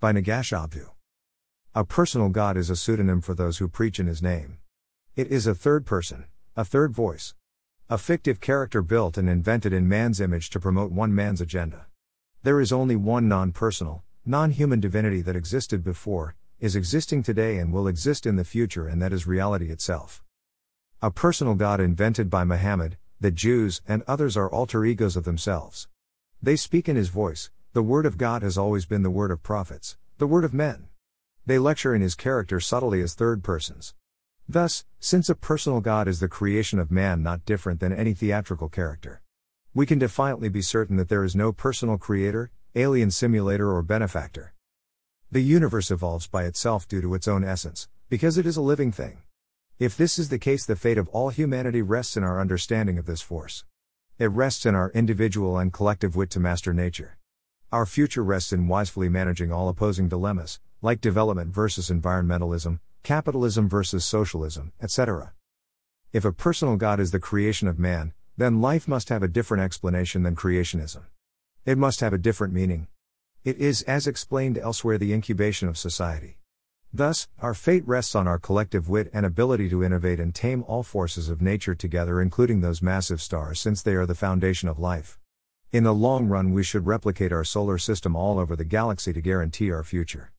By Nagash Abdu. A personal God is a pseudonym for those who preach in his name. It is a third person, a third voice. A fictive character built and invented in man's image to promote one man's agenda. There is only one non personal, non human divinity that existed before, is existing today, and will exist in the future, and that is reality itself. A personal God invented by Muhammad, the Jews, and others are alter egos of themselves. They speak in his voice, the word of God has always been the word of prophets, the word of men. They lecture in his character subtly as third persons. Thus, since a personal God is the creation of man not different than any theatrical character, we can defiantly be certain that there is no personal creator, alien simulator, or benefactor. The universe evolves by itself due to its own essence, because it is a living thing. If this is the case, the fate of all humanity rests in our understanding of this force. It rests in our individual and collective wit to master nature. Our future rests in wisely managing all opposing dilemmas, like development versus environmentalism, capitalism versus socialism, etc. If a personal God is the creation of man, then life must have a different explanation than creationism. It must have a different meaning. It is, as explained elsewhere, the incubation of society. Thus, our fate rests on our collective wit and ability to innovate and tame all forces of nature together, including those massive stars, since they are the foundation of life. In the long run, we should replicate our solar system all over the galaxy to guarantee our future.